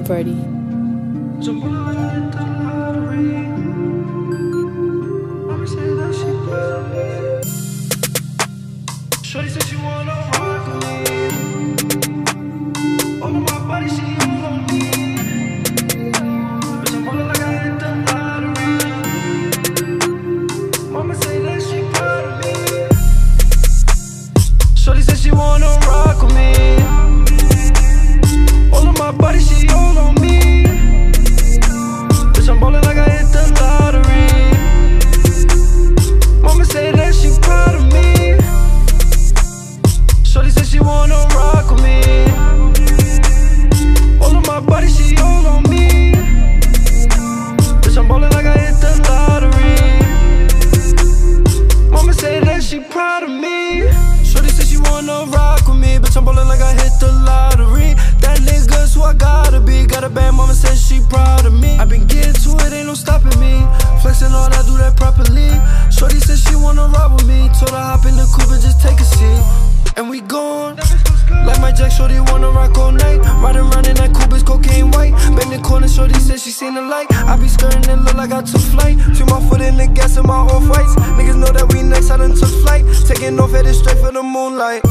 Verdi. Shorty bad mama said she proud of me. I been getting to it, ain't no stopping me. Flexing all I do that properly. Shorty said she wanna ride with me. Told her hop in the coupe and just take a seat. And we gone. Like my Jack, shorty wanna rock all night. Riding around in that coupe, it's cocaine white. Bend the corner, shorty said she seen the light. I be skirting and look like I took flight. Feel my foot in the gas in my off whites. Niggas know that we next, I done took flight. Taking off, headed straight for the moonlight.